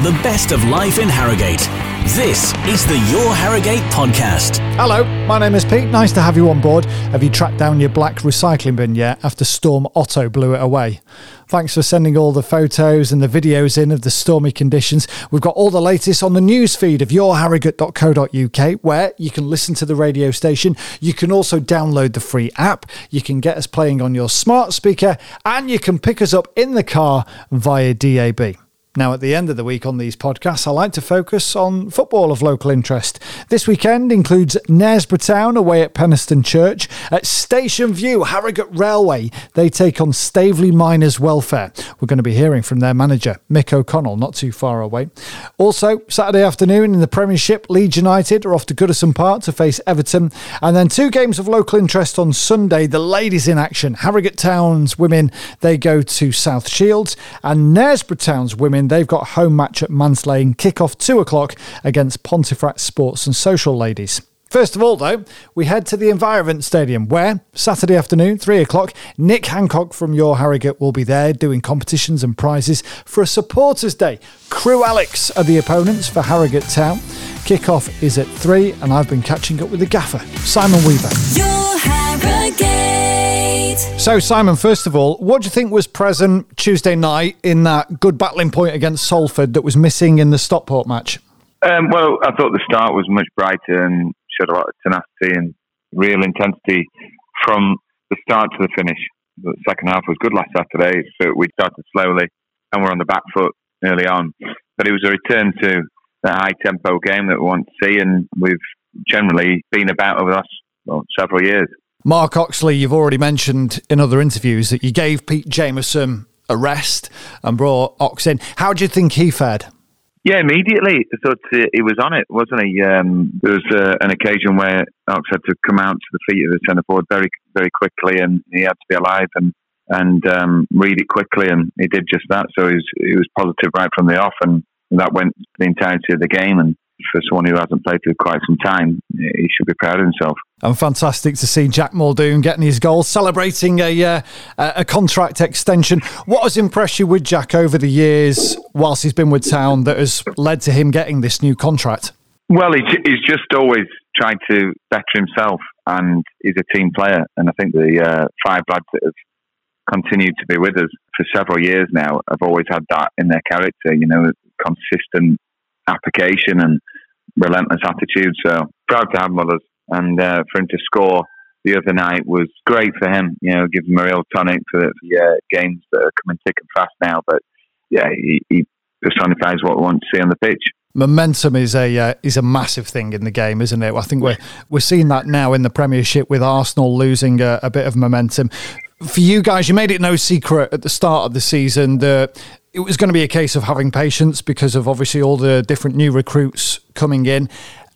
the best of life in Harrogate. This is the Your Harrogate podcast. Hello, my name is Pete. Nice to have you on board. Have you tracked down your black recycling bin yet after Storm Otto blew it away? Thanks for sending all the photos and the videos in of the stormy conditions. We've got all the latest on the news feed of yourharrogate.co.uk where you can listen to the radio station. You can also download the free app. You can get us playing on your smart speaker and you can pick us up in the car via DAB. Now, at the end of the week on these podcasts, I like to focus on football of local interest. This weekend includes Knaresborough Town away at Penistone Church. At Station View, Harrogate Railway, they take on Staveley Miners Welfare. We're going to be hearing from their manager, Mick O'Connell, not too far away. Also, Saturday afternoon in the Premiership, Leeds United are off to Goodison Park to face Everton. And then two games of local interest on Sunday. The ladies in action. Harrogate Town's women, they go to South Shields. And Knaresborough Town's women, They've got home match at Manse Lane, kick-off 2 o'clock against Pontefract Sports and Social Ladies. First of all, though, we head to the EnviroVent Stadium where, Saturday afternoon, 3 o'clock, Nick Hancock from Your Harrogate will be there doing competitions and prizes for a Supporters Day. Crewe Alex are the opponents for Harrogate Town. Kick-off is at 3 and I've been catching up with the gaffer, Simon Weaver. Your Harrogate. So, Simon, first of all, what do you think was present Tuesday night in that good battling point against Salford that was missing in the Stockport match? Um, well, I thought the start was much brighter and showed a lot of tenacity and real intensity from the start to the finish. The second half was good last Saturday, but we started slowly and we're on the back foot early on. But it was a return to the high tempo game that we want to see, and we've generally been about over the last well, several years. Mark Oxley, you've already mentioned in other interviews that you gave Pete Jameson a rest and brought Ox in. How do you think he fared? Yeah, immediately. I thought uh, he was on it, wasn't he? Um, there was uh, an occasion where Ox had to come out to the feet of the centre forward very, very quickly, and he had to be alive and and um, read it quickly, and he did just that. So he was, he was positive right from the off, and that went the entirety of the game. And for someone who hasn't played for quite some time, he should be proud of himself. And fantastic to see Jack Muldoon getting his goal, celebrating a uh, a contract extension. What has impressed you with Jack over the years, whilst he's been with Town, that has led to him getting this new contract? Well, he's, just always tried to better himself, and he's a team player. And I think the uh, five lads that have continued to be with us for several years now have always had that in their character. You know, consistent application and relentless attitude. So proud to have Mothers and uh, for him to score the other night was great for him. You know, gives him a real tonic for the uh, games that are coming thick and fast now. But yeah, he, he personifies what we want to see on the pitch. Momentum is a uh, is a massive thing in the game, isn't it? I think we're we're seeing that now in the Premiership with Arsenal losing a, a bit of momentum. For you guys, you made it no secret at the start of the season that it was going to be a case of having patience because of obviously all the different new recruits coming in.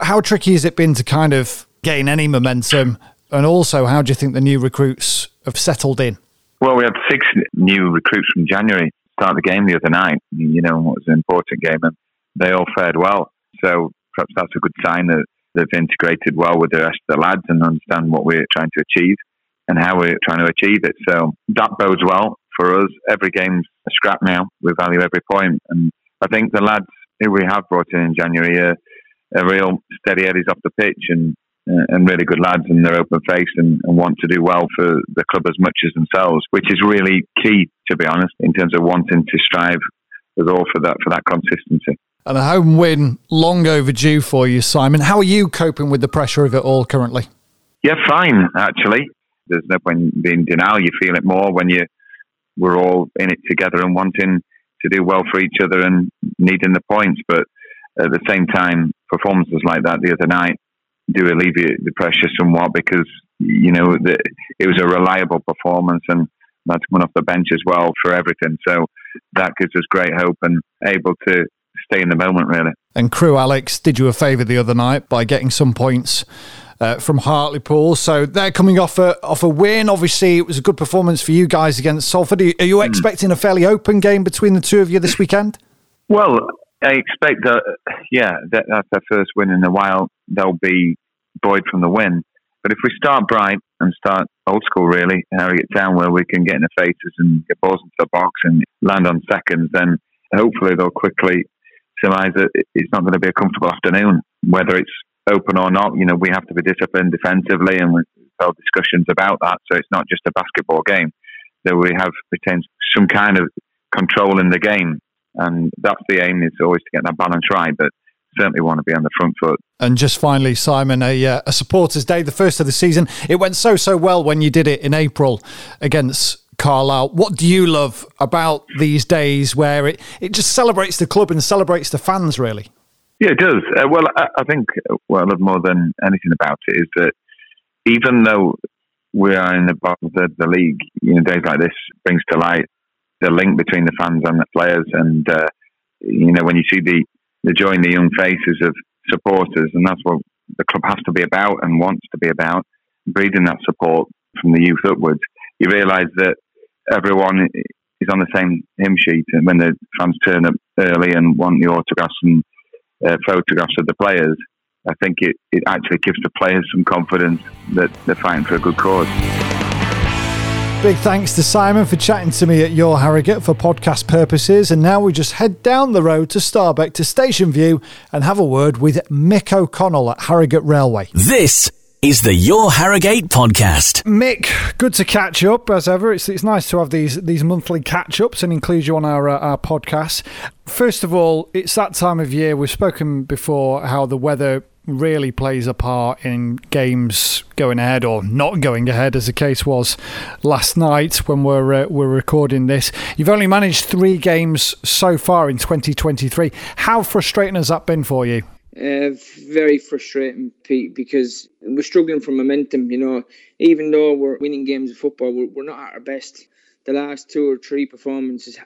How tricky has it been to kind of gain any momentum? And also, how do you think the new recruits have settled in? Well, we had six new recruits from January start the game the other night. You know, it was an important game, and they all fared well. So perhaps that's a good sign that they've integrated well with the rest of the lads and understand what we're trying to achieve and how we're trying to achieve it. So that bodes well for us. Every game's a scrap now. We value every point. and I think the lads who we have brought in in January are, are real steady eddies off the pitch and Uh, and really good lads, and they're open faced and, and, want to do well for the club as much as themselves, which is really key, to be honest, in terms of wanting to strive with all for that for that consistency. And a home win, long overdue for you, Simon. How are you coping with the pressure of it all currently? Yeah, fine, actually. There's no point being denial. You feel it more when you we're all in it together and wanting to do well for each other and needing the points. But at the same time, performances like that the other night do alleviate the pressure somewhat because you know the, it was a reliable performance and that's one off the bench as well for everything. So that gives us great hope and able to stay in the moment really. And Crewe Alex did you a favour the other night by getting some points uh, from Hartlepool. So they're coming off a off a win. Obviously, it was a good performance for you guys against Salford. Are you, are you mm. expecting a fairly open game between the two of you this weekend? Well, I expect that. Yeah, that, that's their first win in a while. They'll be buoyed from the win. But if we start bright and start old school, really, Harrogate Town where we can get in the faces and get balls into the box and land on seconds, then hopefully they'll quickly surmise that it's not going to be a comfortable afternoon, whether it's open or not. You know, we have to be disciplined defensively, and we've held discussions about that. So it's not just a basketball game. That we have retained some kind of control in the game, and that's the aim. Is always to get that balance right, but certainly want to be on the front foot. And just finally, Simon, a, uh, a supporters' day, the first of the season. It went so so well when you did it in April against Carlisle. What do you love about these days where it, it just celebrates the club and celebrates the fans, really? Yeah, it does. Uh, well, I, I, think what I love more than anything about it is that even though we are in the bottom of the, the league, you know, days like this brings to light the link between the fans and the players. And, uh, you know, when you see the, the joy in the young faces of supporters, and that's what the club has to be about and wants to be about, breeding that support from the youth upwards, you realise that everyone is on the same hymn sheet. And when the fans turn up early and want the autographs and uh, photographs of the players, I think it, it actually gives the players some confidence that they're fighting for a good cause. Big thanks to Simon for chatting to me at Your Harrogate for podcast purposes. And now we just head down the road to Starbeck to Station View and have a word with Mick O'Connell at Harrogate Railway. This is the Your Harrogate podcast. Mick, good to catch up as ever. It's it's nice to have these these monthly catch ups and include you on our uh, our podcast. First of all, it's that time of year. We've spoken before how the weather really plays a part in games going ahead or not going ahead, as the case was last night when we're uh, we're recording this. You've only managed three games so far in 2023. How frustrating has that been for you? Uh, very frustrating, Pete, because we're struggling for momentum. You know, even though we're winning games of football, we're, we're not at our best. The last two or three performances,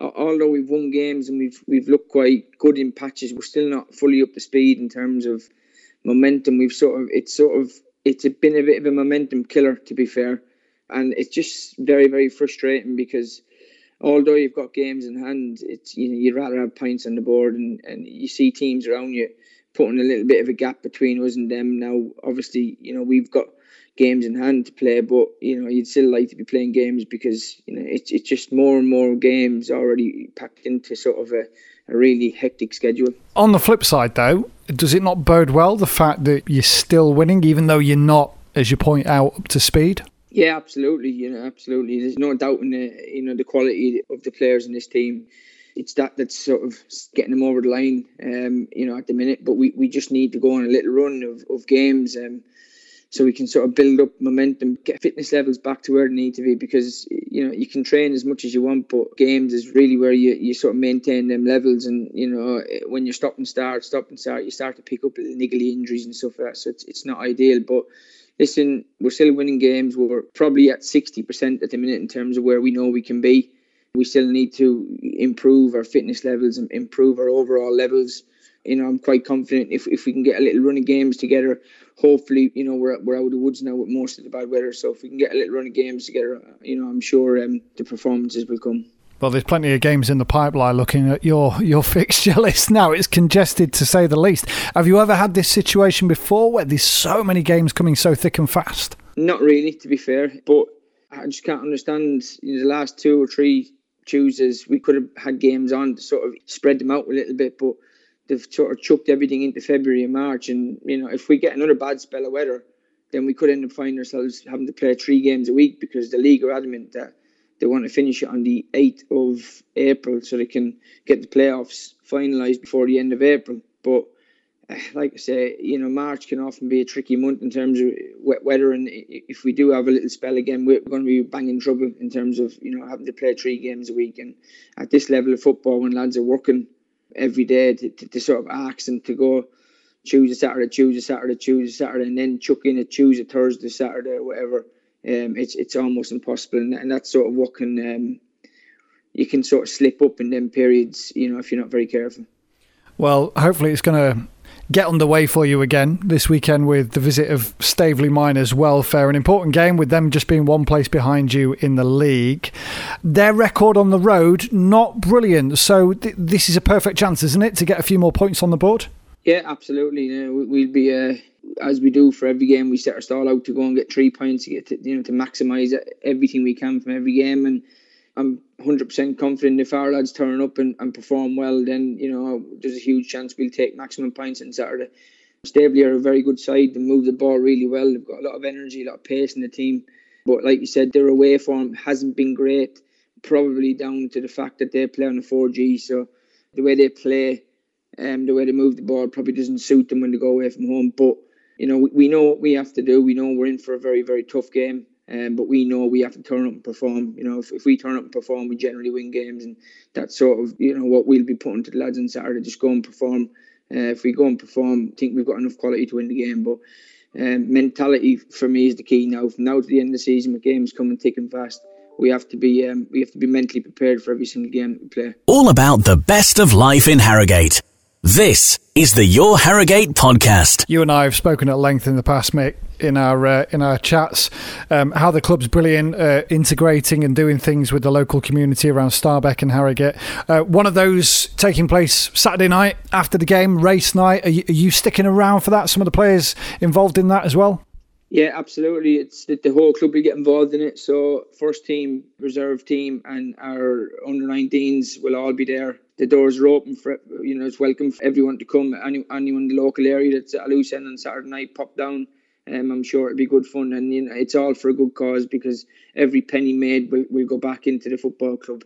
although we've won games and we've we've looked quite good in patches, we're still not fully up to speed in terms of momentum. We've sort of it's sort of it's been a bit of a momentum killer, to be fair, and it's just very very frustrating because although you've got games in hand, it's you know you'd rather have points on the board, and, and you see teams around you putting a little bit of a gap between us and them. Now, obviously, you know we've got games in hand to play, but you know you'd still like to be playing games because you know it's it's just more and more games already packed into sort of a, a really hectic schedule. On the flip side, though, does it not bode well the fact that you're still winning, even though you're not, as you point out, up to speed? Yeah, absolutely. You know, absolutely. There's no doubt in the you know the quality of the players in this team. It's that that's sort of getting them over the line. Um, you know, at the minute, but we, we just need to go on a little run of, of games. Um, so we can sort of build up momentum, get fitness levels back to where they need to be. Because you know you can train as much as you want, but games is really where you, you sort of maintain them levels. And you know when you stop and start, stop and start, you start to pick up niggly injuries and stuff like that. So it's it's not ideal, but listen, we're still winning games. We're probably at 60% at the minute in terms of where we know we can be. We still need to improve our fitness levels and improve our overall levels. You know, I'm quite confident if, if we can get a little run of games together, hopefully, you know, we're, we're out of the woods now with most of the bad weather. So if we can get a little run of games together, you know, I'm sure um, the performances will come. Well, there's plenty of games in the pipeline. Looking at your your fixture list now, it's congested to say the least. Have you ever had this situation before where there's so many games coming so thick and fast? Not really, to be fair. But I just can't understand the last two or three Tuesdays we could have had games on to sort of spread them out a little bit, but they've sort of chucked everything into February and March. And you know, if we get another bad spell of weather, then we could end up finding ourselves having to play three games a week because the league are adamant that they want to finish it on the 8th of April so they can get the playoffs finalised before the end of April. But like I say, you know, March can often be a tricky month in terms of wet weather, and if we do have a little spell again, we're going to be banging trouble in terms of you know having to play three games a week. And at this level of football, when lads are working every day to, to, to sort of ask them to go Tuesday, Saturday, Tuesday, Saturday, Tuesday, Saturday, and then chuck in a Tuesday, Thursday, Saturday, or whatever um, it's it's almost impossible, and, and that's sort of what can um, you can sort of slip up in them periods, you know, if you're not very careful. Well, hopefully it's going to get underway for you again this weekend with the visit of Staveley Miners Welfare, an important game with them just being one place behind you in the league. Their record on the road not brilliant, so th- this is a perfect chance, isn't it, to get a few more points on the board? Yeah, absolutely. You know, we'll be. Uh, as we do for every game, we set our stall out to go and get three points, to get to, you know to maximise everything we can from every game. And I'm 100% confident if our lads turn up and, and perform well, then you know there's a huge chance we'll take maximum points on Saturday. Staveley are a very good side. They move the ball really well. They've got a lot of energy, a lot of pace in the team. But like you said, their away form hasn't been great. Probably down to the fact that they play on the 4G. So the way they play, um, the way they move the ball probably doesn't suit them when they go away from home. But you know, we, we know what we have to do. We know we're in for a very, very tough game. Um, but we know we have to turn up and perform. You know, if, if we turn up and perform, we generally win games, and that's sort of you know what we'll be putting to the lads on Saturday. Just go and perform. Uh, if we go and perform, I think we've got enough quality to win the game. But um, mentality for me is the key now. From now to the end of the season, with games coming thick fast, we have to be um, we have to be mentally prepared for every single game we play. All about the best of life in Harrogate. This is the Your Harrogate podcast. You and I have spoken at length in the past, Mick, in our uh, in our chats. Um, how the club's brilliant, uh, integrating and doing things with the local community around Starbeck and Harrogate. Uh, one of those taking place Saturday night after the game, race night. Are you, are you sticking around for that? Some of the players involved in that as well. Yeah, absolutely. It's the, the whole club will get involved in it. So first team, reserve team, and our under 19s will all be there. The doors are open for you know it's welcome for everyone to come. Any, anyone in the local area that's at a loose end on Saturday night, pop down. Um, I'm sure it'll be good fun, and you know it's all for a good cause because every penny made will, will go back into the football club.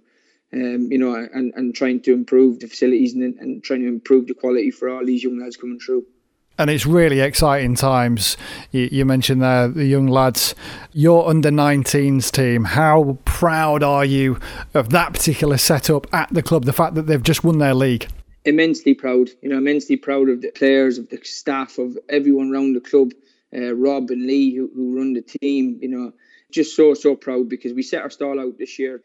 Um, you know, and, and trying to improve the facilities and, and trying to improve the quality for all these young lads coming through and it's really exciting times. You, you, mentioned there the young lads, your under 19s team. How proud are you of that particular setup at the club? The fact that they've just won their league. Immensely proud. You know, immensely proud of the players, of the staff, of everyone around the club. Uh, Rob and Lee, who, who run the team. You know, just so so proud because we set our stall out this year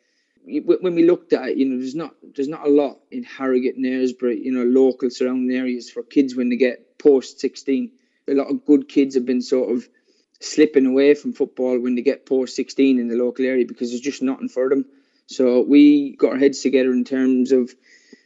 when we looked at it, you know, there's not there's not a lot in Harrogate and Aylesbury, you know, local surrounding areas for kids when they get post 16. A lot of good kids have been sort of slipping away from football when they get post 16 in the local area because there's just nothing for them. So we got our heads together in terms of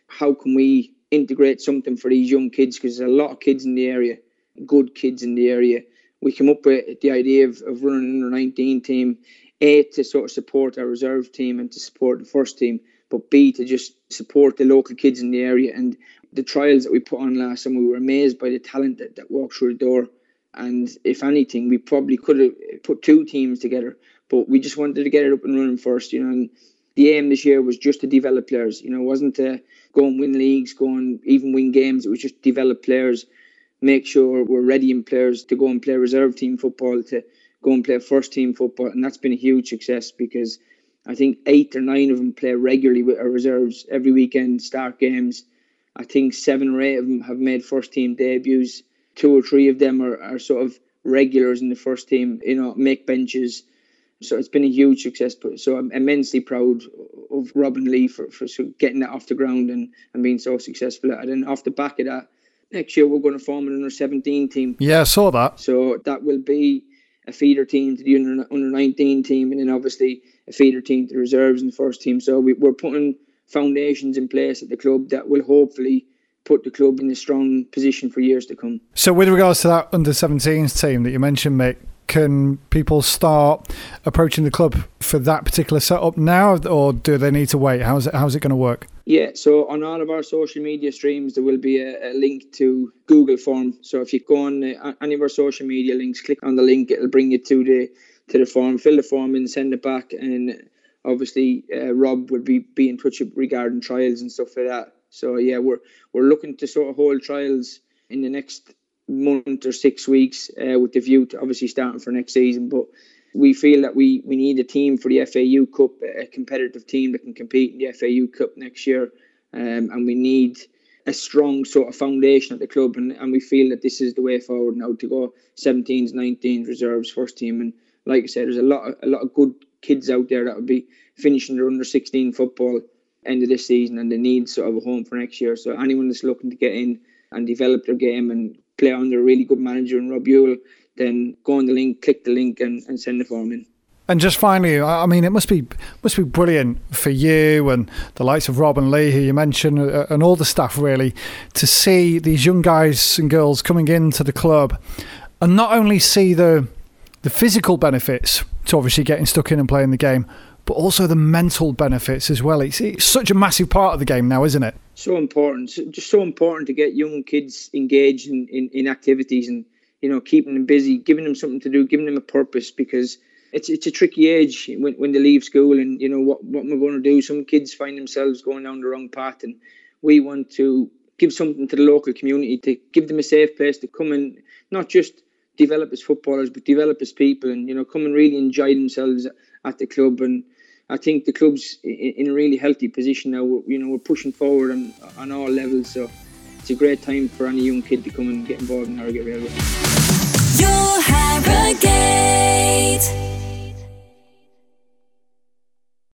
how can we integrate something for these young kids because there's a lot of kids in the area, good kids in the area. We came up with the idea of, of running an under 19 team a to sort of support our reserve team and to support the first team, but B to just support the local kids in the area. And the trials that we put on last summer, we were amazed by the talent that, that walked through the door. And if anything, we probably could have put two teams together, but we just wanted to get it up and running first, you know. And the aim this year was just to develop players, you know, it wasn't to go and win leagues, go and even win games. It was just develop players, make sure we're ready in players to go and play reserve team football, to go and play first team football, and that's been a huge success because I think eight or nine of them play regularly with our reserves every weekend, start games. I think seven or eight of them have made first team debuts. Two or three of them are, are sort of regulars in the first team, you know, make benches. So it's been a huge success. So I'm immensely proud of Rob and Lee for, for getting that off the ground and, and being so successful at it. And off the back of that, next year we're going to form an under 17 team. Yeah, I saw that. So that will be a feeder team to the under, under 19 team, and then obviously a feeder team to the reserves and first team. So we, we're putting foundations in place at the club that will hopefully put the club in a strong position for years to come. So, with regards to that under 17s team that you mentioned, Mick, can people start approaching the club for that particular setup now, or do they need to wait? How's it, how's it going to work? Yeah, so on all of our social media streams, there will be a, a link to Google Form. So if you go on uh, any of our social media links, click on the link, it'll bring you to the to the form. Fill the form and send it back. And obviously, uh, Rob would be be in touch regarding trials and stuff like that. So yeah, we're we're looking to sort of hold trials in the next month or six weeks uh, with the view to obviously starting for next season. But we feel that we, we need a team for the FA Youth Cup, a competitive team that can compete in the FA Youth Cup next year. Um, and we need a strong sort of foundation at the club. And, and we feel that this is the way forward now to go 17s, 19s, reserves, first team. And like I said, there's a lot of, a lot of good kids out there that will be finishing their under 16 football end of this season and they need sort of a home for next year. So anyone that's looking to get in and develop their game and play under a really good manager in Rob Ewell, then go on the link, click the link, and, and send the form in. And just finally, I mean, it must be must be brilliant for you and the likes of Rob and Lee, who you mentioned, uh, and all the staff really, to see these young guys and girls coming into the club, and not only see the the physical benefits to obviously getting stuck in and playing the game, but also the mental benefits as well. It's, it's such a massive part of the game now, isn't it? So important, just so important to get young kids engaged in, in, in activities and you know keeping them busy, giving them something to do, giving them a purpose because it's it's a tricky age when, when they leave school and you know what what we're going to do. Some kids find themselves going down the wrong path, and we want to give something to the local community to give them a safe place to come and not just develop as footballers, but develop as people, and you know come and really enjoy themselves at the club. And I think the club's in a really healthy position now. We're, you know we're pushing forward on on all levels, so a great time for any young kid to come and get involved in Harrogate Railway. Your Harrogate.